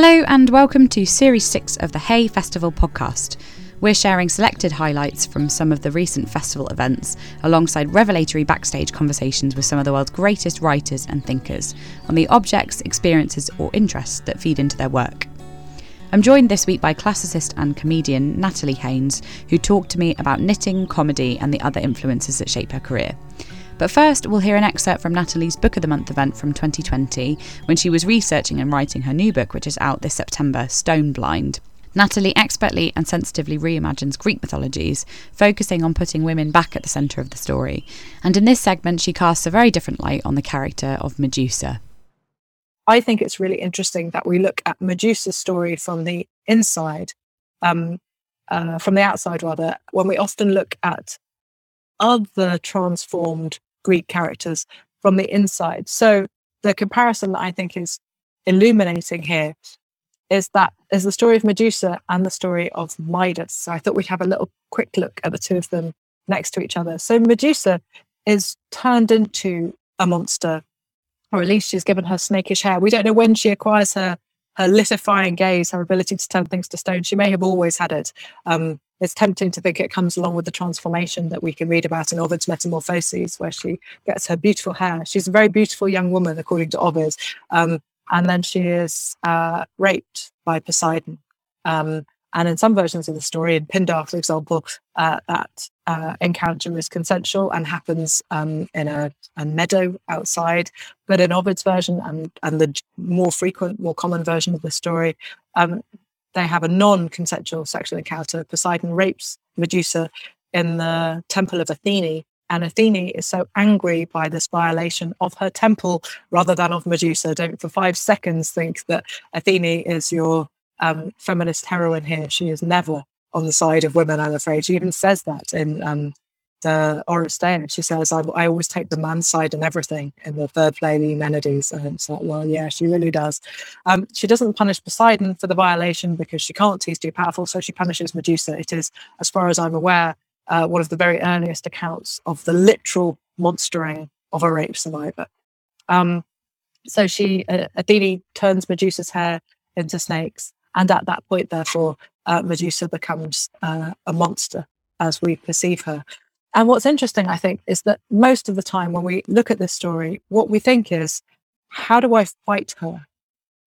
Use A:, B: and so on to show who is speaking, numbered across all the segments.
A: Hello, and welcome to Series 6 of the Hay Festival podcast. We're sharing selected highlights from some of the recent festival events, alongside revelatory backstage conversations with some of the world's greatest writers and thinkers on the objects, experiences, or interests that feed into their work. I'm joined this week by classicist and comedian Natalie Haynes, who talked to me about knitting, comedy, and the other influences that shape her career. But first, we'll hear an excerpt from Natalie's Book of the Month event from 2020 when she was researching and writing her new book, which is out this September, Stone Blind. Natalie expertly and sensitively reimagines Greek mythologies, focusing on putting women back at the centre of the story. And in this segment, she casts a very different light on the character of Medusa.
B: I think it's really interesting that we look at Medusa's story from the inside, um, uh, from the outside rather, when we often look at other transformed Greek characters from the inside. So the comparison that I think is illuminating here is that is the story of Medusa and the story of Midas. So I thought we'd have a little quick look at the two of them next to each other. So Medusa is turned into a monster, or at least she's given her snakish hair. We don't know when she acquires her her lithifying gaze, her ability to turn things to stone. She may have always had it. Um, it's tempting to think it comes along with the transformation that we can read about in Ovid's Metamorphoses, where she gets her beautiful hair. She's a very beautiful young woman, according to Ovid. Um, and then she is uh, raped by Poseidon. Um, and in some versions of the story, in Pindar, for example, uh, that uh, encounter is consensual and happens um, in a, a, meadow outside. But in Ovid's version and, and the more frequent, more common version of the story, um, they have a non-consensual sexual encounter. Poseidon rapes Medusa in the temple of Athene, and Athene is so angry by this violation of her temple rather than of Medusa. Don't for five seconds think that Athene is your um, feminist heroine here. She is never on the side of women, I'm afraid. She even says that in um, the Oresteia. She says, I, I, always take the man's side in everything in the third play, the Eumenides. And it's like, well, yeah, she really does. Um, she doesn't punish Poseidon for the violation because she can't. He's too powerful. So she punishes Medusa. It is, as far as I'm aware, uh, one of the very earliest accounts of the literal monstering of a rape survivor. Um, so she, uh, Athene turns Medusa's hair into snakes. And at that point, therefore, uh, Medusa becomes uh, a monster as we perceive her. And what's interesting, I think, is that most of the time when we look at this story, what we think is, how do I fight her?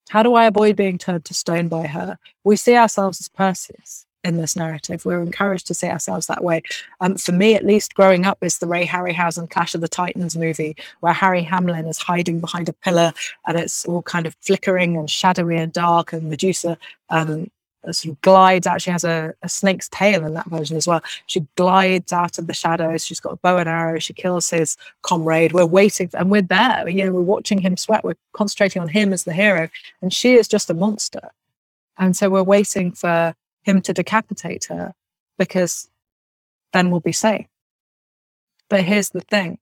B: How do I avoid being turned to stone by her? We see ourselves as Perseus in this narrative. We're encouraged to see ourselves that way. Um, for me, at least, growing up is the Ray Harryhausen Clash of the Titans movie, where Harry Hamlin is hiding behind a pillar and it's all kind of flickering and shadowy and dark, and Medusa um, sort of glides. She has a, a, snake's tail in that version as well. She glides out of the shadows. She's got a bow and arrow. She kills his comrade. We're waiting, for, and we're there. You know, we're watching him sweat. We're concentrating on him as the hero, and she is just a monster. And so we're waiting for him to decapitate her because then we'll be safe. But here's the thing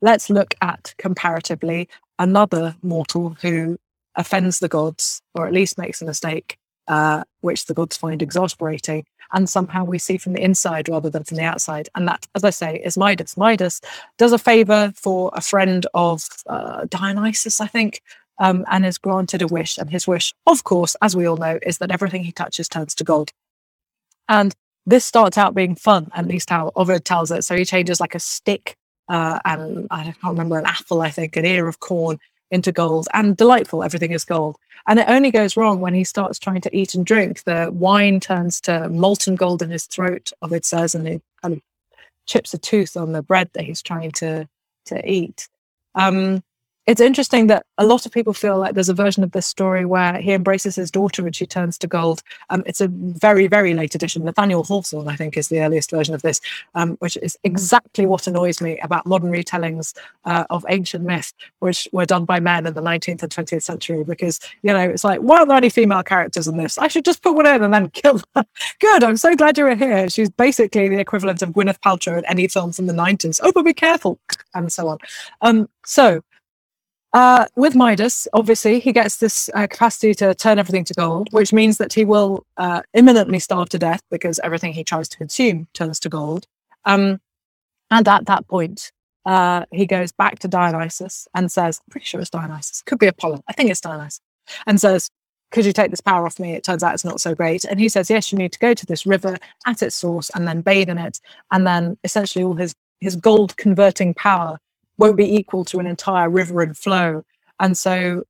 B: let's look at comparatively another mortal who offends the gods, or at least makes a mistake, uh, which the gods find exasperating. And somehow we see from the inside rather than from the outside. And that, as I say, is Midas. Midas does a favor for a friend of uh, Dionysus, I think, um, and is granted a wish. And his wish, of course, as we all know, is that everything he touches turns to gold. And this starts out being fun, at least how Ovid tells it. So he changes like a stick uh, and I can't remember an apple, I think, an ear of corn into gold and delightful. Everything is gold. And it only goes wrong when he starts trying to eat and drink. The wine turns to molten gold in his throat, Ovid says, and he kind of chips a tooth on the bread that he's trying to to eat. Um, it's interesting that a lot of people feel like there's a version of this story where he embraces his daughter and she turns to gold. Um, it's a very, very late edition. Nathaniel Hawthorne, I think, is the earliest version of this, um, which is exactly what annoys me about modern retellings uh, of ancient myth, which were done by men in the 19th and 20th century. Because, you know, it's like, why aren't there any female characters in this? I should just put one in and then kill her. Good, I'm so glad you're here. She's basically the equivalent of Gwyneth Paltrow in any film from the 90s. Oh, but be careful, and so on. Um, so, uh, with Midas, obviously, he gets this uh, capacity to turn everything to gold, which means that he will uh, imminently starve to death because everything he tries to consume turns to gold. Um, and at that point, uh, he goes back to Dionysus and says, I'm pretty sure it's Dionysus, could be Apollo, I think it's Dionysus, and says, could you take this power off me? It turns out it's not so great. And he says, yes, you need to go to this river at its source and then bathe in it. And then essentially all his, his gold converting power won't be equal to an entire river and flow. And so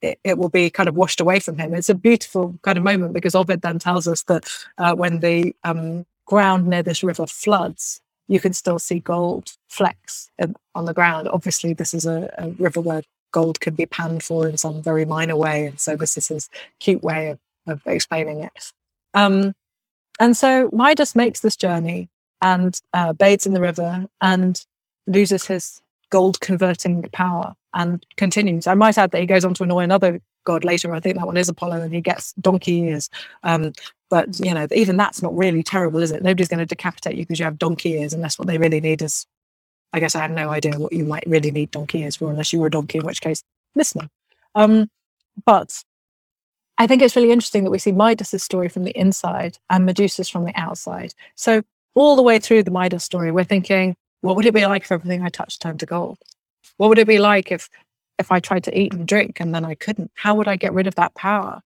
B: it, it, will be kind of washed away from him. It's a beautiful kind of moment because Ovid then tells us that uh, when the um, ground near this river floods, you can still see gold flecks in, on the ground. Obviously, this is a, a, river where gold can be panned for in some very minor way. And so this is his cute way of, of explaining it. Um, and so Midas makes this journey and uh, bathes in the river and loses his gold converting power and continues. I might add that he goes on to annoy another god later. I think that one is Apollo, and he gets donkey ears. Um, but you know, even that's not really terrible, is it? Nobody's going to decapitate you because you have donkey ears, unless what they really need is. I guess I have no idea what you might really need donkey ears for, unless you were a donkey, in which case, listening. Um, but I think it's really interesting that we see Midas' story from the inside and Medusa's from the outside. So all the way through the Midas story, we're thinking, what would it be like if everything I touched turned to gold? What would it be like if if I tried to eat and drink and then I couldn't? How would I get rid of that power?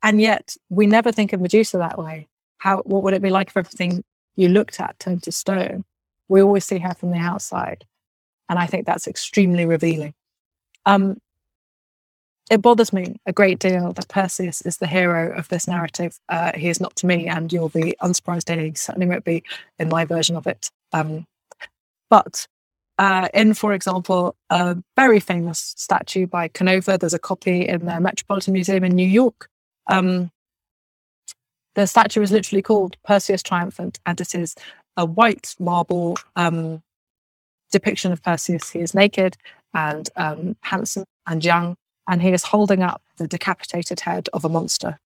B: And yet we never think of Medusa that way. How what would it be like if everything you looked at turned to stone? We always see her from the outside. And I think that's extremely revealing. Um, it bothers me a great deal that Perseus is the hero of this narrative. Uh, he is not to me, and you'll be unsurprised he certainly won't be in my version of it. Um, but uh, in, for example, a very famous statue by Canova. There's a copy in the Metropolitan Museum in New York. Um, the statue is literally called Perseus Triumphant, and it is a white marble um, depiction of Perseus. He is naked and um, handsome and young, and he is holding up the decapitated head of a monster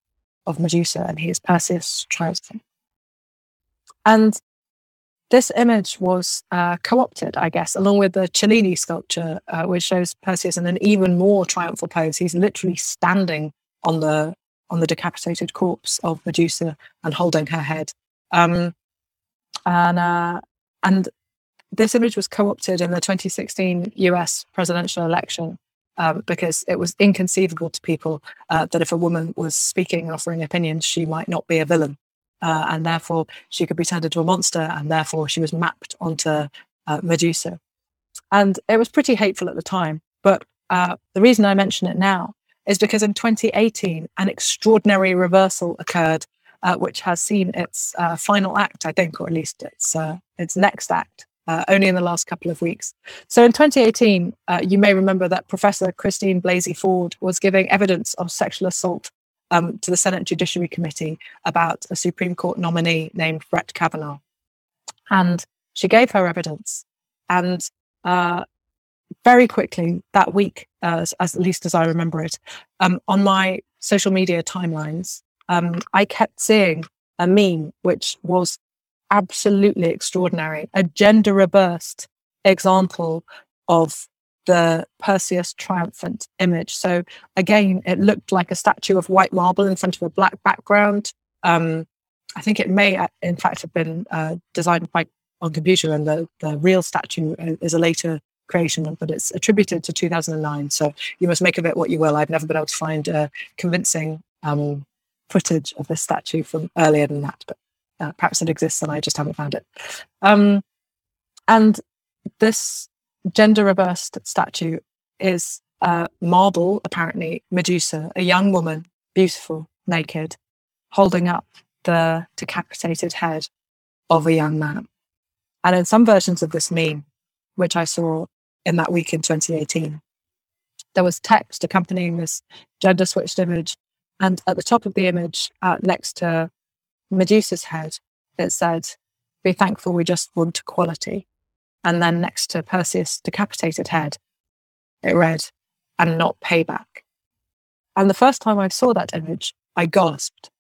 B: of Medusa, and he is Perseus Triumphant. And this image was uh, co-opted, I guess, along with the Cellini sculpture, uh, which shows Perseus in an even more triumphal pose. He's literally standing on the on the decapitated corpse of Medusa and holding her head. Um, and uh, and this image was co-opted in the 2016 U.S. presidential election um, because it was inconceivable to people uh, that if a woman was speaking and offering opinions, she might not be a villain uh, and therefore she could be turned into a monster, and therefore she was mapped onto uh, Medusa. And it was pretty hateful at the time, but uh, the reason I mention it now is because in 2018, an extraordinary reversal occurred, uh, which has seen its uh, final act, I think, or at least its uh, its next act. only in the last couple of weeks. So in 2018, you may remember that Professor Christine Blasey Ford was giving evidence of sexual assault um, to the Senate Judiciary Committee about a Supreme Court nominee named Brett Kavanaugh. And she gave her evidence. And uh, very quickly that week, uh, as, at least as I remember it, um, on my social media timelines, um, I kept seeing a meme which was absolutely extraordinary, a gender reversed example of the Perseus triumphant image. So again, it looked like a statue of white marble in front of a black background. Um, I think it may, uh, in fact, have been uh, designed by on computer, and the, the real statue is a later creation, but it's attributed to 2009. So you must make of it what you will. I've never been able to find uh, convincing um, footage of this statue from earlier than that, but uh, perhaps it exists and I just haven't found it. Um, and this gender reversed statue is a marble, apparently, Medusa, a young woman, beautiful, naked, holding up the decapitated head of a young man. And in some versions of this meme, which I saw in that week in 2018, there was text accompanying this gender switched image. And at the top of the image, uh, next to Medusa's head, it said, Be thankful we just want equality. And then next to Perseus' decapitated head, it read, and not payback. And the first time I saw that image, I gasped.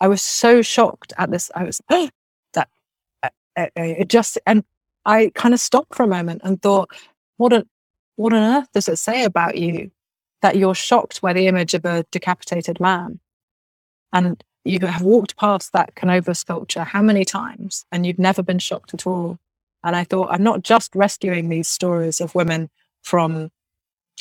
B: I was so shocked at this. I was, that uh, uh, it just, and I kind of stopped for a moment and thought, what on, what on earth does it say about you that you're shocked by the image of a decapitated man? And you have walked past that Canova sculpture how many times and you've never been shocked at all? And I thought, I'm not just rescuing these stories of women from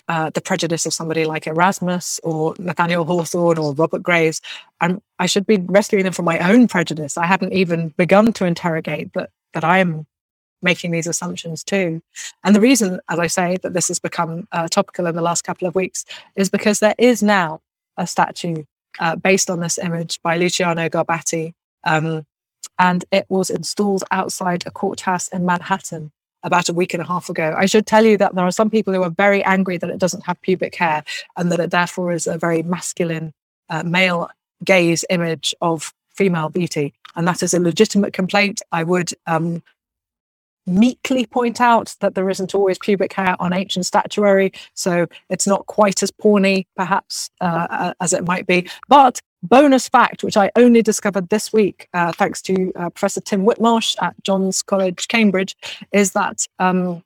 B: uh, the prejudice of somebody like Erasmus or Nathaniel Hawthorne or Robert Graves. And I should be rescuing them from my own prejudice. I haven't even begun to interrogate that that I am making these assumptions too. And the reason, as I say, that this has become uh, topical in the last couple of weeks is because there is now a statue uh, based on this image by Luciano Garbati. Um, and it was installed outside a courthouse in Manhattan about a week and a half ago. I should tell you that there are some people who are very angry that it doesn't have pubic hair and that it therefore is a very masculine, uh, male gaze image of female beauty. And that is a legitimate complaint. I would um, meekly point out that there isn't always pubic hair on ancient statuary, so it's not quite as porny, perhaps, uh, as it might be. But bonus fact, which I only discovered this week, uh, thanks to uh, Professor Tim Whitmarsh at John's College, Cambridge, is that um,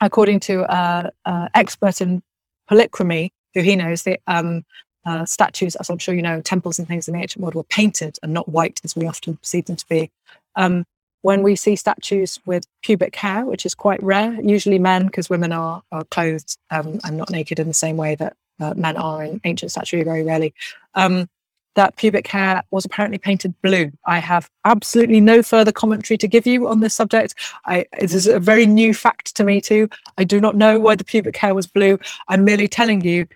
B: according to an expert in polychromy, who he knows, the um, uh, statues, as I'm sure you know, temples and things in the ancient world were painted and not white as we often perceive them to be. Um, when we see statues with pubic hair, which is quite rare, usually men, because women are, are clothed um, and not naked in the same way that uh, men are in ancient statuary very rarely, um, that pubic hair was apparently painted blue. I have absolutely no further commentary to give you on this subject. I, it is a very new fact to me too. I do not know why the pubic hair was blue. I'm merely telling you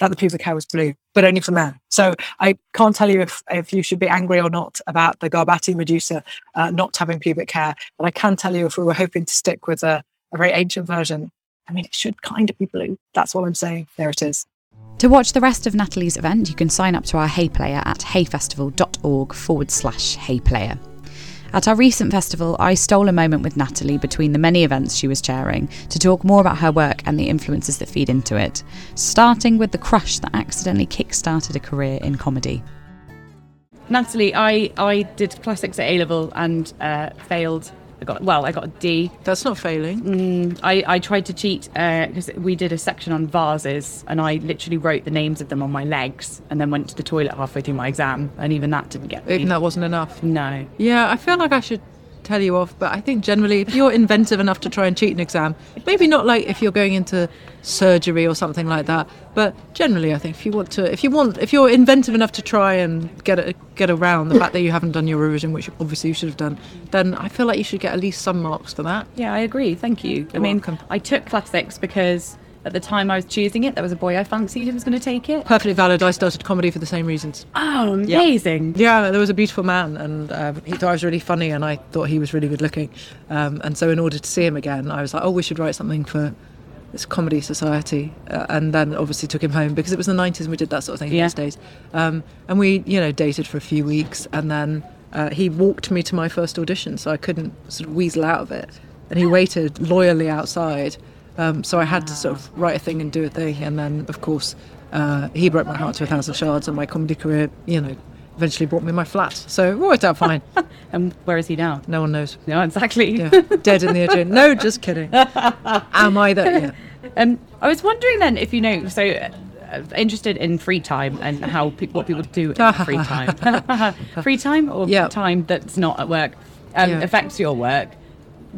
B: that the pubic hair was blue, but only for men. So I can't tell you if, if you should be angry or not about the Garbati Medusa uh, not having pubic hair, but I can tell you if we were hoping to stick with a, a very ancient version, I mean, it should kind of be blue. That's what I'm saying. There it is.
A: To watch the rest of Natalie's event, you can sign up to our Hay Player at hayfestival.org forward slash hayplayer. At our recent festival, I stole a moment with Natalie between the many events she was chairing to talk more about her work and the influences that feed into it, starting with the crush that accidentally kick-started a career in comedy. Natalie, I, I did classics at A level and uh, failed I got well, I got a D.
C: That's not failing.
A: Mm, I, I tried to cheat because uh, we did a section on vases, and I literally wrote the names of them on my legs, and then went to the toilet halfway through my exam, and even that didn't get me.
C: Even that wasn't enough.
A: No.
C: Yeah, I feel like I should tell you off, but I think generally, if you're inventive enough to try and cheat an exam, maybe not like if you're going into surgery or something like that, but generally, I think if you want to, if you want, if you're inventive enough to try and get a, get around the fact that you haven't done your revision, which obviously you should have done, then I feel like you should get at least some marks for that.
A: Yeah, I agree. Thank you.
C: You're
A: I mean,
C: welcome.
A: I took classics because at the time I was choosing it, there was a boy I fancied who was going to take it.
C: Perfectly valid. I started comedy for the same reasons.
A: Oh, amazing.
C: Yeah, there was a beautiful man, and um, he thought I was really funny, and I thought he was really good looking. Um, and so, in order to see him again, I was like, "Oh, we should write something for this comedy society." Uh, and then, obviously, took him home because it was the '90s, and we did that sort of thing
A: Yeah.
C: these days. Um, and we, you know, dated for a few weeks, and then uh, he walked me to my first audition, so I couldn't sort of weasel out of it. And he waited loyally outside. Um, so I had to sort of write a thing and do a thing, and then, of course, uh, he broke my heart to a thousand shards, and my comedy career, you know, eventually brought me my flat. So it worked out fine.
A: And where is he now?
C: No one knows.
A: No, exactly.
C: Yeah, dead in the agent. No, just kidding. Am I that? Yeah.
A: Um, I was wondering then if you know, so uh, interested in free time and how pe- what people do in free time, free time or
C: Yeah.
A: time that's not at work um,
C: Yeah.
A: affects your work.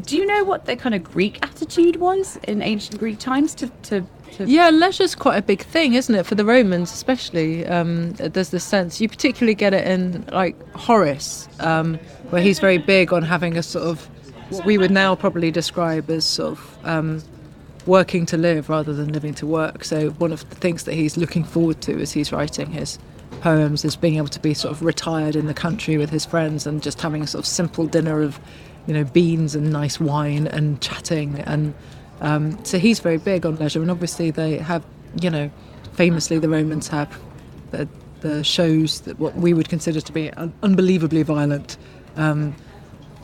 A: Do you know what the kind of Greek attitude was in ancient Greek times to to,
C: Yeah, leisure's quite a big thing, isn't it? For the Romans, especially. Um, there's this sense you particularly get it in like Horace, um, where he's very big on having a sort of what we would now probably describe as sort of um, working to live rather than living to work. So one of the things that he's looking forward to as he's writing his poems is being able to be sort of retired in the country with his friends and just having a sort of simple dinner of, you know, beans and nice wine and chatting and um, so he's very big on leisure and obviously they have, you know, famously the Romans have the, the shows that what we would consider to be un- unbelievably violent. Um,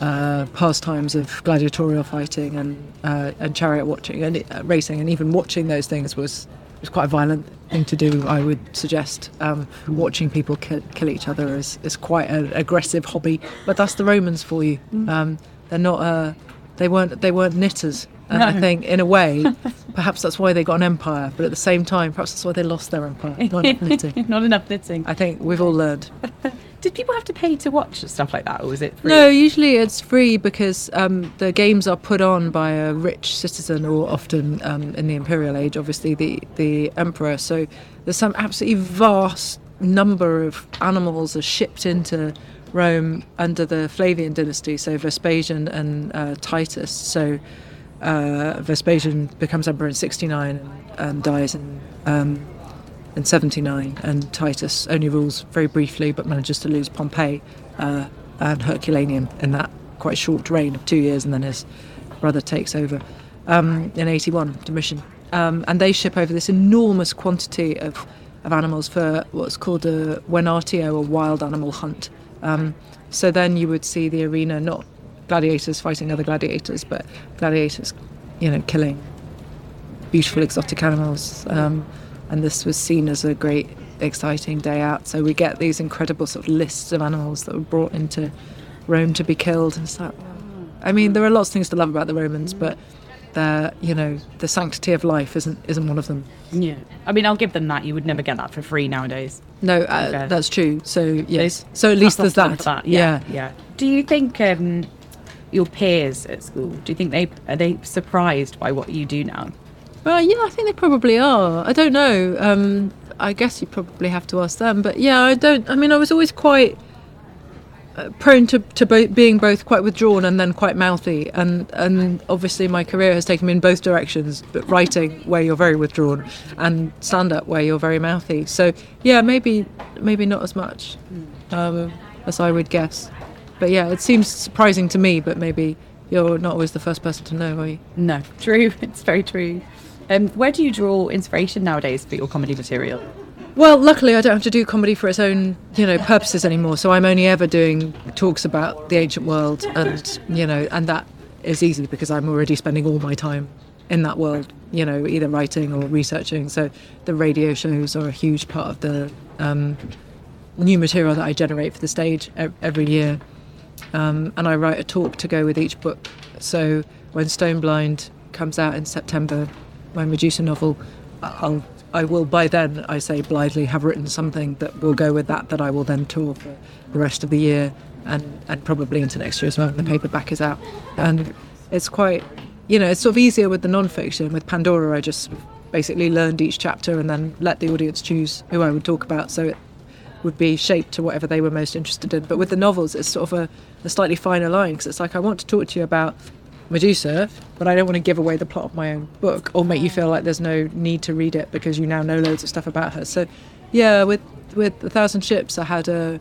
C: uh, pastimes of gladiatorial fighting and uh, and chariot watching and uh, racing, and even watching those things was was quite a violent thing to do. I would suggest um, watching people kill, kill each other is, is quite an aggressive hobby. But that's the Romans for you. Um, they're not. Uh, they weren't. They weren't knitters. And I think, in a way, perhaps that's why they got an empire. But at the same time, perhaps that's why they lost their empire. Not enough knitting.
A: not enough knitting?
C: I think we've all learned.
A: did people have to pay to watch stuff like that, or was it free?
C: No, usually it's free because um, the games are put on by a rich citizen, or often um, in the imperial age, obviously the the emperor. So there's some absolutely vast number of animals are shipped into Rome under the Flavian dynasty, so Vespasian and uh, Titus. So uh, Vespasian becomes emperor in 69 and, and dies in um, in 79, and Titus only rules very briefly but manages to lose Pompeii uh, and Herculaneum in that quite short reign of two years, and then his brother takes over um, in 81, Domitian. Um, and they ship over this enormous quantity of, of animals for what's called a venatio, a wild animal hunt. Um, so then you would see the arena not gladiators fighting other gladiators, but gladiators, you know, killing beautiful exotic animals. Um, and this was seen as a great, exciting day out. So we get these incredible sort of lists of animals that were brought into Rome to be killed. And so, I mean, there are lots of things to love about the Romans, but the you know the sanctity of life isn't isn't one of them.
A: Yeah, I mean, I'll give them that. You would never get that for free nowadays.
C: No, uh,
A: Okay.
C: that's true. So yes, so at least there's that.
A: that.
C: Yeah.
A: Yeah, yeah. Do you think um, your peers at school? Do you think they are they surprised by what you do now?
C: Well, yeah, I think they probably are. I don't know. Um, I guess you probably have to ask them. But yeah, I don't. I mean, I was always quite prone to, to bo- being both quite withdrawn and then quite mouthy. And, and obviously, my career has taken me in both directions but writing, where you're very withdrawn, and stand up, where you're very mouthy. So yeah, maybe, maybe not as much um, as I would guess. But yeah, it seems surprising to me, but maybe you're not always the first person to know, are you?
A: No, true. It's very true. Um, where do you draw inspiration nowadays for your comedy material?
C: Well, luckily, I don't have to do comedy for its own, you know, purposes anymore. So I'm only ever doing talks about the ancient world, and you know, and that is easy because I'm already spending all my time in that world. You know, either writing or researching. So the radio shows are a huge part of the um, new material that I generate for the stage every year. Um, and I write a talk to go with each book. So when Stone Blind comes out in September, my Medusa novel, I'll, I will by then, I say blithely, have written something that will go with that that I will then tour for the rest of the year and, and probably into next year as well the paperback is out. And it's quite, you know, it's sort of easier with the non-fiction. With Pandora, I just basically learned each chapter and then let the audience choose who I would talk about. So it would be shaped to whatever they were most interested in. But with the novels, it's sort of a, a slightly finer line because it's like I want to talk to you about Medusa, but I don't want to give away the plot of my own book or make you feel like there's no need to read it because you now know loads of stuff about her. So, yeah, with with a thousand ships, I had a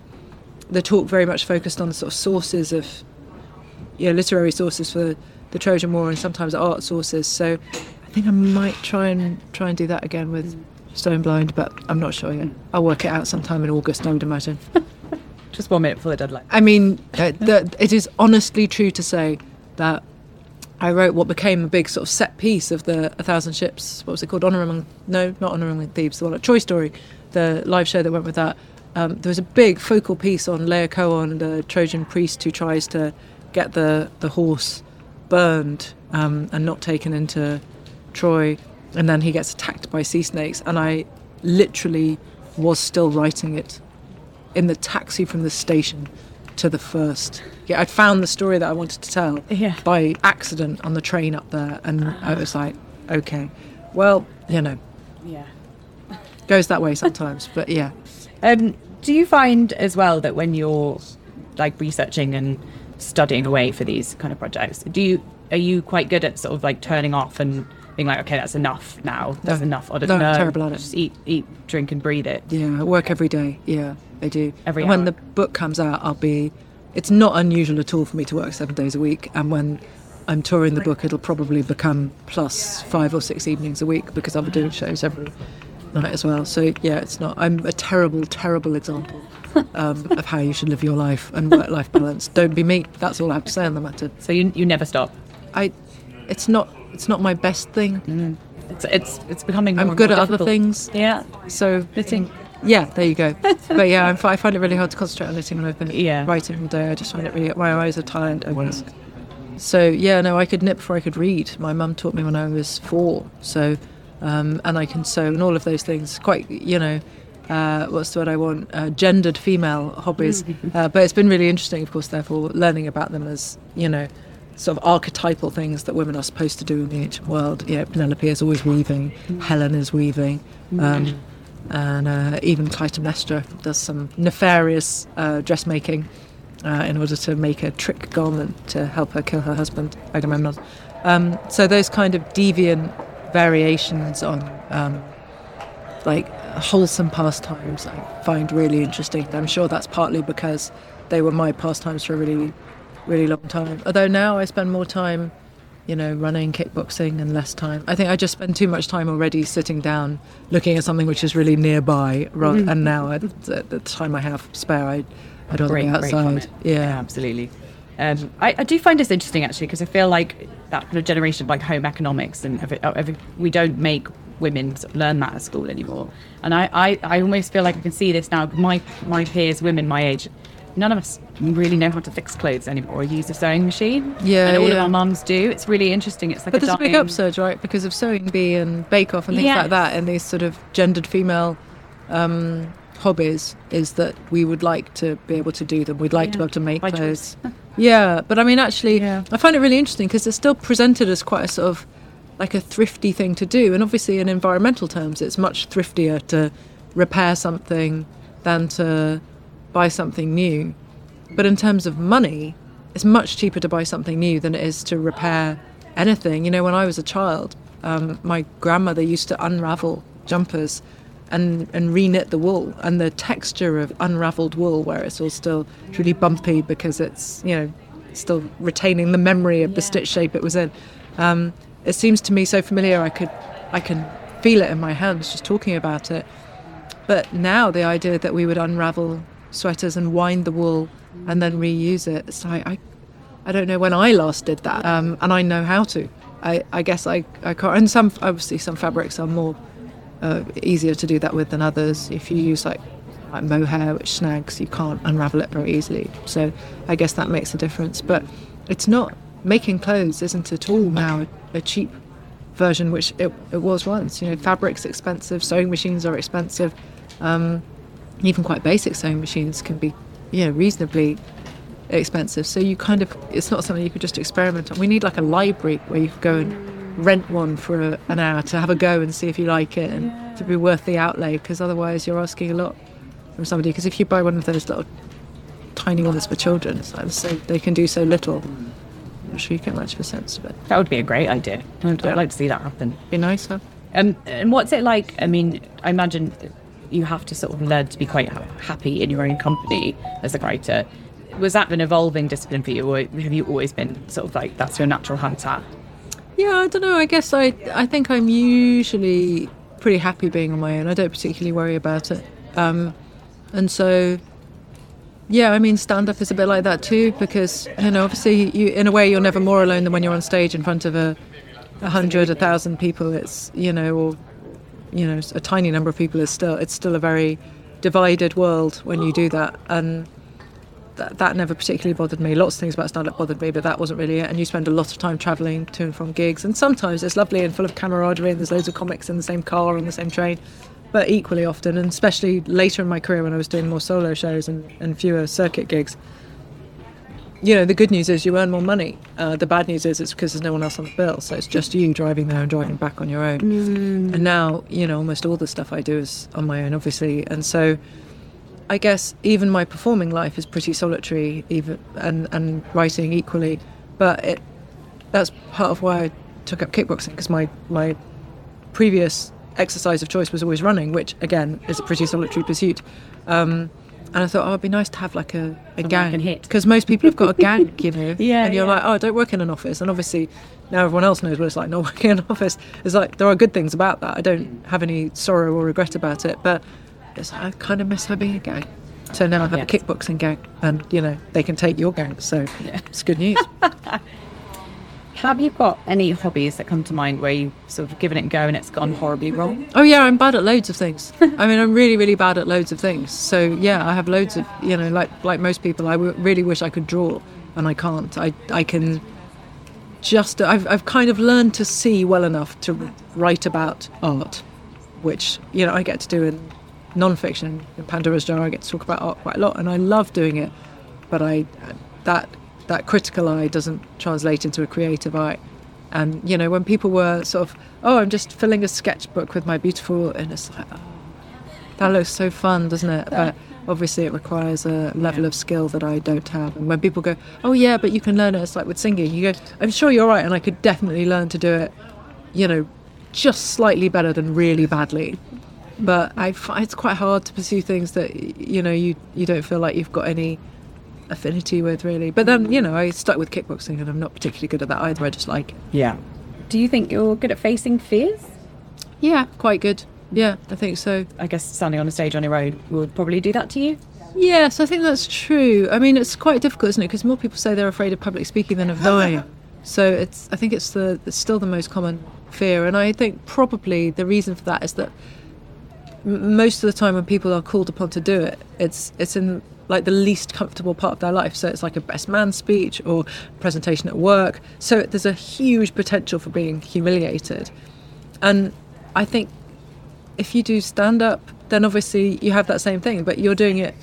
C: the talk very much focused on the sort of sources of you know, literary sources for the Trojan War and sometimes art sources. So I think I might try and try and do that again with Stone Blind, but I'm not sure yet. I'll work it out sometime in August, I would imagine.
A: Just one minute for the deadline.
C: I mean, uh, the, it is honestly true to say that I wrote what became a big sort of set piece of the A Thousand Ships. What was it called? Honor Among No, not Honor Among Thieves. The one at Troy Story, the live show that went with that. Um, there was a big focal piece on Laocoon, the Trojan priest who tries to get the the horse burned um, and not taken into Troy, and then he gets attacked by sea snakes. And I literally was still writing it in the taxi from the station to the first. Yeah, I'd found the story that I wanted to tell
A: Yeah.
C: by accident on the train up there, and I was like, okay, well, you know,
A: Yeah.
C: goes that way sometimes, but yeah.
A: Um, do you find as well that when you're like researching and studying away for these kind of projects, do you are you quite good at sort of like turning off and being like, okay, that's enough now. That's
C: No.
A: enough. Or
C: No, I'm terrible at it.
A: Just eat, eat, drink, and breathe it.
C: Yeah, I work every day. Yeah, I do.
A: Every
C: and when the book comes out, I'll be. It's not unusual at all for me to work seven days a week, and when I'm touring the book, it'll probably become plus five or six evenings a week because I'll be doing shows every night as well. So yeah, it's not. I'm a terrible, terrible example um, of how you should live your life and work-life balance. Don't be me. That's all I have to say on the matter.
A: So you you never stop.
C: I. It's not. It's not my best thing.
A: It's it's it's becoming. More
C: I'm good
A: more
C: at other things.
A: Yeah.
C: So
A: Knitting.
C: Yeah, there you go. but yeah, I'm, I find it really hard to concentrate on knitting when I've been
A: Yeah.
C: writing all day. I just find it really my eyes are tired. and- So yeah, no, I could knit before I could read. My mum taught me when I was four. So, um, and I can sew and all of those things. Quite, you know, uh, what's the word I want? Uh, gendered female hobbies. Uh, but it's been really interesting, of course, therefore, learning about them as, you know, sort of archetypal things that women are supposed to do in the ancient world. Yeah, Penelope is always weaving, Helen is weaving, um, and uh, even Clytemnestra does some nefarious uh, dressmaking uh, in order to make a trick garment to help her kill her husband, Agamemnon. Um, so those kind of deviant variations on um, like wholesome pastimes I find really interesting. I'm sure that's partly because they were my pastimes for a really, really long time. Although now I spend more time, you know, running, kickboxing, and less time. I think I just spend too much time already sitting down, looking at something which is really nearby. Rather,
A: Mm.
C: And now, at, at the time I have spare, I, I'd rather
A: break,
C: be outside.
A: it.
C: Yeah.
A: absolutely. Um, I, I do find this interesting actually because I feel like that kind of generation of like home economics and every, every, we don't make women learn that at school anymore. And I, I, I almost feel like I can see this now. My my peers, women my age, none of us really know how to fix clothes anymore or use a sewing machine.
C: Yeah,
A: and all of our mums do. It's really interesting. It's like
C: But
A: a
C: there's a big upsurge, right? Because of Sewing Bee and Bake Off and things
A: Yes.
C: like that, and these sort of gendered female um, hobbies, is that we would like to be able to do them. We'd like to be able to make
A: By
C: clothes. yeah, but I mean, actually,
A: Yeah.
C: I find it really interesting because it's still presented as quite a sort of like a thrifty thing to do. And obviously, in environmental terms, it's much thriftier to repair something than to buy something new. But in terms of money, it's much cheaper to buy something new than it is to repair anything. You know, when I was a child, um, my grandmother used to unravel jumpers and, and re-knit the wool. And the texture of unraveled wool, where it's all still it's really bumpy because it's, you know, still retaining the memory of the stitch shape it was in. Um, it seems to me so familiar. I could, I can feel it in my hands just talking about it. But now the idea that we would unravel sweaters and wind the wool and then reuse it, it's like I, I don't know when I last did that, um, and I know how to. I, I guess I, I can't. And some obviously some fabrics are more uh, easier to do that with than others. If you use like like mohair, which snags, you can't unravel it very easily. So I guess that makes a difference. But it's not making clothes isn't at all now a, a cheap version, which it, it was once. You know, fabric's expensive, sewing machines are expensive. Um, even quite basic sewing machines can be, you know, reasonably expensive. So you kind of, it's not something you could just experiment on. We need like a library where you could go and rent one for a, an hour to have a go and see if you like it and to be worth the outlay. Because otherwise, you're asking a lot from somebody. Because if you buy one of those little tiny ones for children, it's like so they can do so little. I'm not sure you get much of a sense of it.
A: That would be a great idea. I'd,
C: Yeah.
A: I'd like to see that happen.
C: Be nice, huh?
A: Um, and what's it like? I mean, I imagine you have to sort of learn to be quite ha- happy in your own company as a writer. Was that an evolving discipline for you, or have you always been sort of like that's your natural habitat?
C: Yeah, I don't know. I guess I I think I'm usually pretty happy being on my own. I don't particularly worry about it. Um, and so, yeah, I mean, stand up is a bit like that too, because you know, obviously, you in a way you're never more alone than when you're on stage in front of a, a hundred, a thousand people. It's you know, or you know, a tiny number of people is still it's still a very divided world when you do that, and that, that never particularly bothered me. Lots of things about stand up bothered me, but that wasn't really it. And you spend a lot of time travelling to and from gigs, and sometimes it's lovely and full of camaraderie, and there's loads of comics in the same car on the same train. But equally often, and especially later in my career when I was doing more solo shows and, and fewer circuit gigs, you know, the good news is you earn more money. Uh, the bad news is it's because there's no one else on the bill, so it's just you driving there and driving back on your own. And now, you know, almost all the stuff I do is on my own, obviously, and so. I guess even my performing life is pretty solitary, even and, and writing equally. But it that's part of why I took up kickboxing because my my previous exercise of choice was always running, which again is a pretty solitary pursuit. Um, and I thought, oh, it'd be nice to have like a, a gang because most people have got a gang, you know.
A: Yeah,
C: And you're
A: yeah.
C: like, oh, I don't work in an office, and obviously now everyone else knows what it's like not working in an office. It's like there are good things about that. I don't have any sorrow or regret about it, but it's, I kind of miss having a gang. So now I have a kickboxing gang, and you know they can take your gang. So it's good news.
A: Have you got any hobbies that come to mind where you've sort of given it a go and it's gone horribly wrong?
C: Oh yeah, I'm bad at loads of things. I mean, I'm really, really bad at loads of things. So yeah, I have loads of, you know, like like most people, I w- really wish I could draw, and I can't. I I can just I've I've kind of learned to see well enough to write about art, which you know I get to do in non-fiction. In Pandora's Jar, I get to talk about art quite a lot, and I love doing it. But I that that critical eye doesn't translate into a creative eye. And you know, when people were sort of, oh, I'm just filling a sketchbook with my beautiful, and it's like, oh, that looks so fun, doesn't it? But obviously, it requires a level of skill that I don't have. And when people go, oh yeah, but you can learn it, it's like with singing. You go, I'm sure you're right, and I could definitely learn to do it. You know, just slightly better than really badly. But I find it's quite hard to pursue things that you know you you don't feel like you've got any affinity with really. But then you know I stuck with kickboxing and I'm not particularly good at that either. I just like it.
A: Yeah. Do you think you're good at facing fears?
C: Yeah, quite good. Yeah, I think so.
A: I guess standing on a stage on your own would probably do that to you.
C: Yes, I think that's true. I mean, it's quite difficult, isn't it? Because more people say they're afraid of public speaking than of dying. So it's I think it's the it's still the most common fear, and I think probably the reason for that is that most of the time when people are called upon to do it, it's it's in like the least comfortable part of their life. So it's like a best man speech or presentation at work. So there's a huge potential for being humiliated, and I think if you do stand up, then obviously you have that same thing, but you're doing it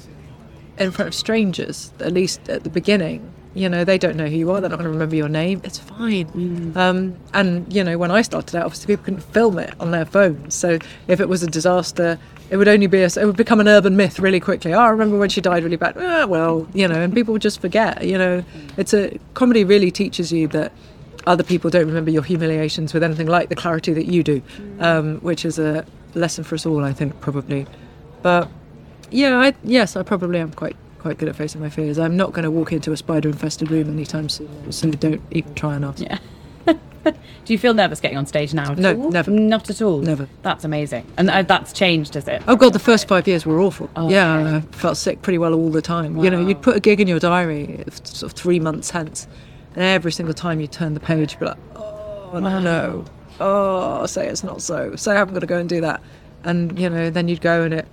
C: in front of strangers, at least at the beginning. You know, they don't know who you are, they're not going to remember your name. It's fine. Um, and, you know, when I started out, obviously people couldn't film it on their phones. So if it was a disaster, it would only be a, it would become an urban myth really quickly. Oh, I remember when she died really bad. Ah, well, you know, and people would just forget. You know, it's a comedy really teaches you that other people don't remember your humiliations with anything like the clarity that you do, um, which is a lesson for us all, I think, probably. But yeah, I, yes, I probably am quite quite good at facing my fears. I'm not going to walk into a spider-infested room anytime soon, so don't even try and ask.
A: Yeah. Do you feel nervous getting on stage now?
C: No,
A: all?
C: never.
A: Not at all.
C: Never.
A: That's amazing, and uh, that's changed, is it?
C: Oh god, the first five years were awful.
A: Oh,
C: yeah,
A: okay.
C: I felt sick pretty well all the time. You know, you'd put a gig in your diary, sort of three months hence, and every single time you turn the page, you'd be like, oh no, oh, say it's not so, say I'm going to go and do that, and you know, then you'd go and it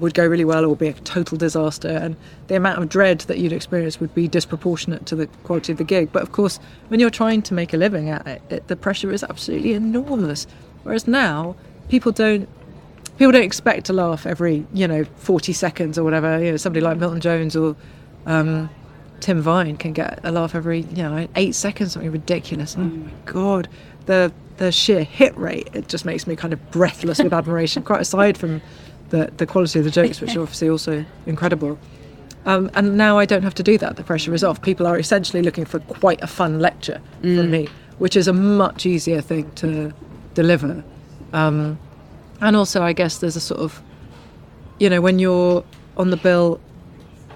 C: would go really well or be a total disaster, and the amount of dread that you'd experience would be disproportionate to the quality of the gig. But of course, when you're trying to make a living at it, it the pressure is absolutely enormous. Whereas now, people don't people don't expect to laugh every you know 40 seconds or whatever you know somebody like milton jones or um, tim vine can get a laugh every you know eight seconds something ridiculous oh my god the the sheer hit rate it just makes me kind of breathless with admiration quite aside from the the quality of the jokes which are obviously also incredible um, and now I don't have to do that. The pressure is off. People are essentially looking for quite a fun lecture from me, which is a much easier thing to deliver. Um, and also, I guess there's a sort of, you know, when you're on the bill,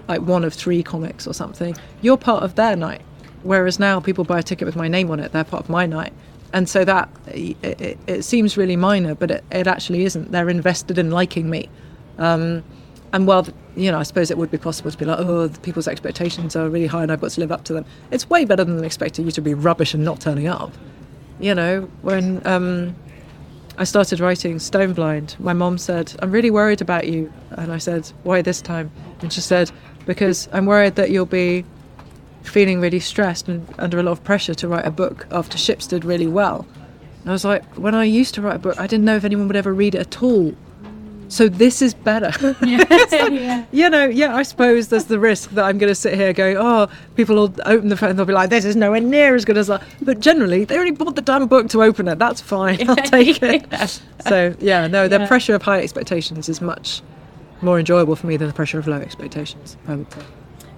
C: like one of three comics or something, you're part of their night. Whereas now people buy a ticket with my name on it, they're part of my night. And so that, it, it, seems really minor, but it, it actually isn't. They're invested in liking me. Um, and while, you know, I suppose it would be possible to be like, oh, people's expectations are really high and I've got to live up to them. It's way better than expecting you to be rubbish and not turning up. You know, when um, I started writing Stone Blind, my mom said, I'm really worried about you. And I said, why this time? And she said, because I'm worried that you'll be feeling really stressed and under a lot of pressure to write a book after Ships did really well. And I was like, when I used to write a book, I didn't know if anyone would ever read it at all. So this is better. Yeah, you know, yeah, I suppose there's the risk that I'm going to sit here going, oh, people will open the phone and they'll be like, this is nowhere near as good as that. But generally, they already bought the damn book to open it. That's fine. I'll take it. So, yeah, no, the
A: Yeah.
C: pressure of high expectations is much more enjoyable for me than the pressure of low expectations, I would say.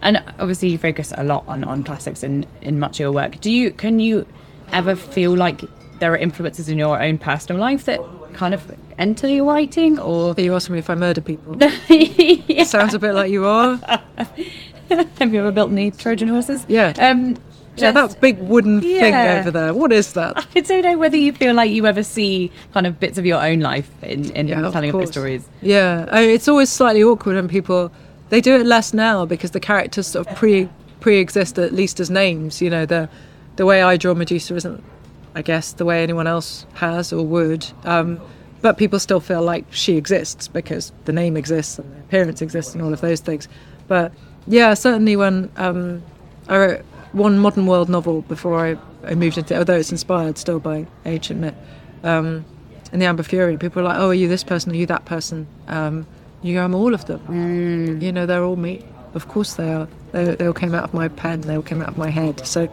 A: And obviously, you focus a lot on, on classics in, in much of your work. Do you can you ever feel like there are influences in your own personal life that kind of enter your writing, or
C: Are you asking me if I murder people?
A: yeah.
C: Sounds a bit like you are.
A: have you ever built any Trojan horses?
C: Yeah.
A: Um,
C: Yeah,
A: just-
C: that big wooden thing over there. What is that?
A: I don't know whether you feel like you ever see kind of bits of your own life in, in
C: Yeah,
A: telling of the stories.
C: Yeah, I mean, it's always slightly awkward when people they do it less now because the characters sort of pre pre-exist at least as names. You know, the the way I draw Medusa isn't, I guess, the way anyone else has or would. Um, but people still feel like she exists because the name exists and the appearance exists and all of those things. But yeah, certainly when um, I wrote one modern world novel before I, I moved into, although it's inspired still by ancient myth. Um, in the Amber Fury, people were like, "Oh, are you this person? Are you that person?" Um, You go, I'm all of them. You know, they're all me. Of course they are. They, they all came out of my pen. They all came out of my head. So,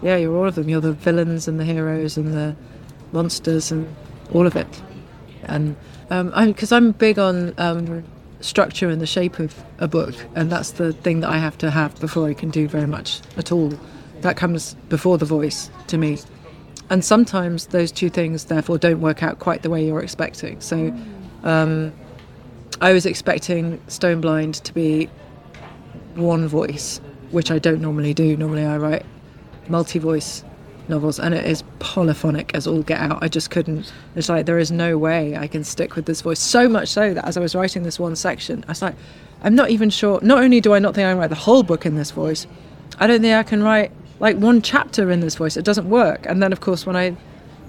C: yeah, you're all of them. You're the villains and the heroes and the monsters and all of it. And because I'm, big on um, structure and the shape of a book, and that's the thing that I have to have before I can do very much at all. That comes before the voice to me. And sometimes those two things, therefore, don't work out quite the way you're expecting. So, um, I was expecting Stone Blind to be one voice, which I don't normally do. Normally, I write multi voice novels, and it is polyphonic as all get out. I just couldn't. It's like there is no way I can stick with this voice. So much so that as I was writing this one section, I was like, I'm not even sure. Not only do I not think I can write the whole book in this voice, I don't think I can write like one chapter in this voice. It doesn't work. And then, of course, when I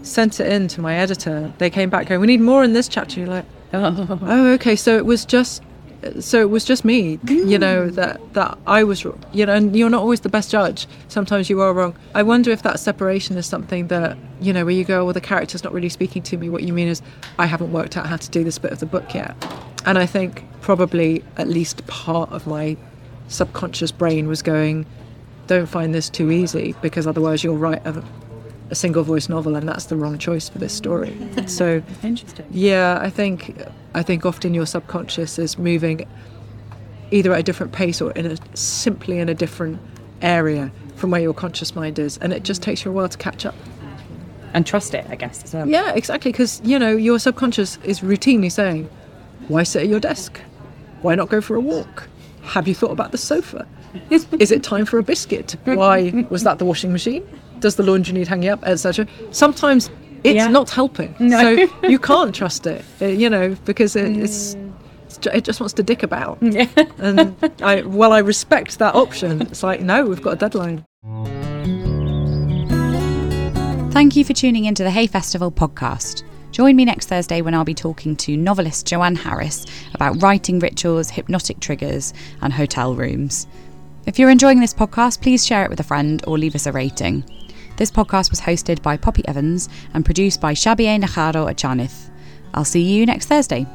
C: sent it in to my editor, they came back going, "We need more in this chapter." You're like, "Oh, okay." So it was just so it was just me, you know, mm. that that I was, wrong you know, and you're not always the best judge. Sometimes you are wrong. I wonder if that separation is something that, you know, where you go, oh, well, the character's not really speaking to me. What you mean is, I haven't worked out how to do this bit of the book yet. And I think probably at least part of my subconscious brain was going, don't find this too easy because otherwise you'll write a, a single voice novel and that's the wrong choice for this story. So
A: Interesting.
C: yeah, I think I think often your subconscious is moving either at a different pace or in a simply in a different area from where your conscious mind is, and it just takes you a while to catch up.
A: And trust it, I guess. As well.
C: Yeah, exactly, because you know your subconscious is routinely saying, "Why sit at your desk? Why not go for a walk? Have you thought about the sofa? Is it time for a biscuit? Why was that the washing machine? Does the laundry need hanging up, etc." Sometimes it's
A: Yeah.
C: not helping,
A: No.
C: so you can't trust it, uh, you know, because it, it's it's it just wants to dick about.
A: Yeah.
C: And I, well, I respect that option. It's like, no, we've got a deadline.
A: Thank you for tuning into the Hay Festival podcast. Join me next Thursday when I'll be talking to novelist Joanne Harris about writing rituals, hypnotic triggers, and hotel rooms. If you're enjoying this podcast, please share it with a friend or leave us a rating. This podcast was hosted by Poppy Evans and produced by Xabier Najaro at Janith. I'll see you next Thursday.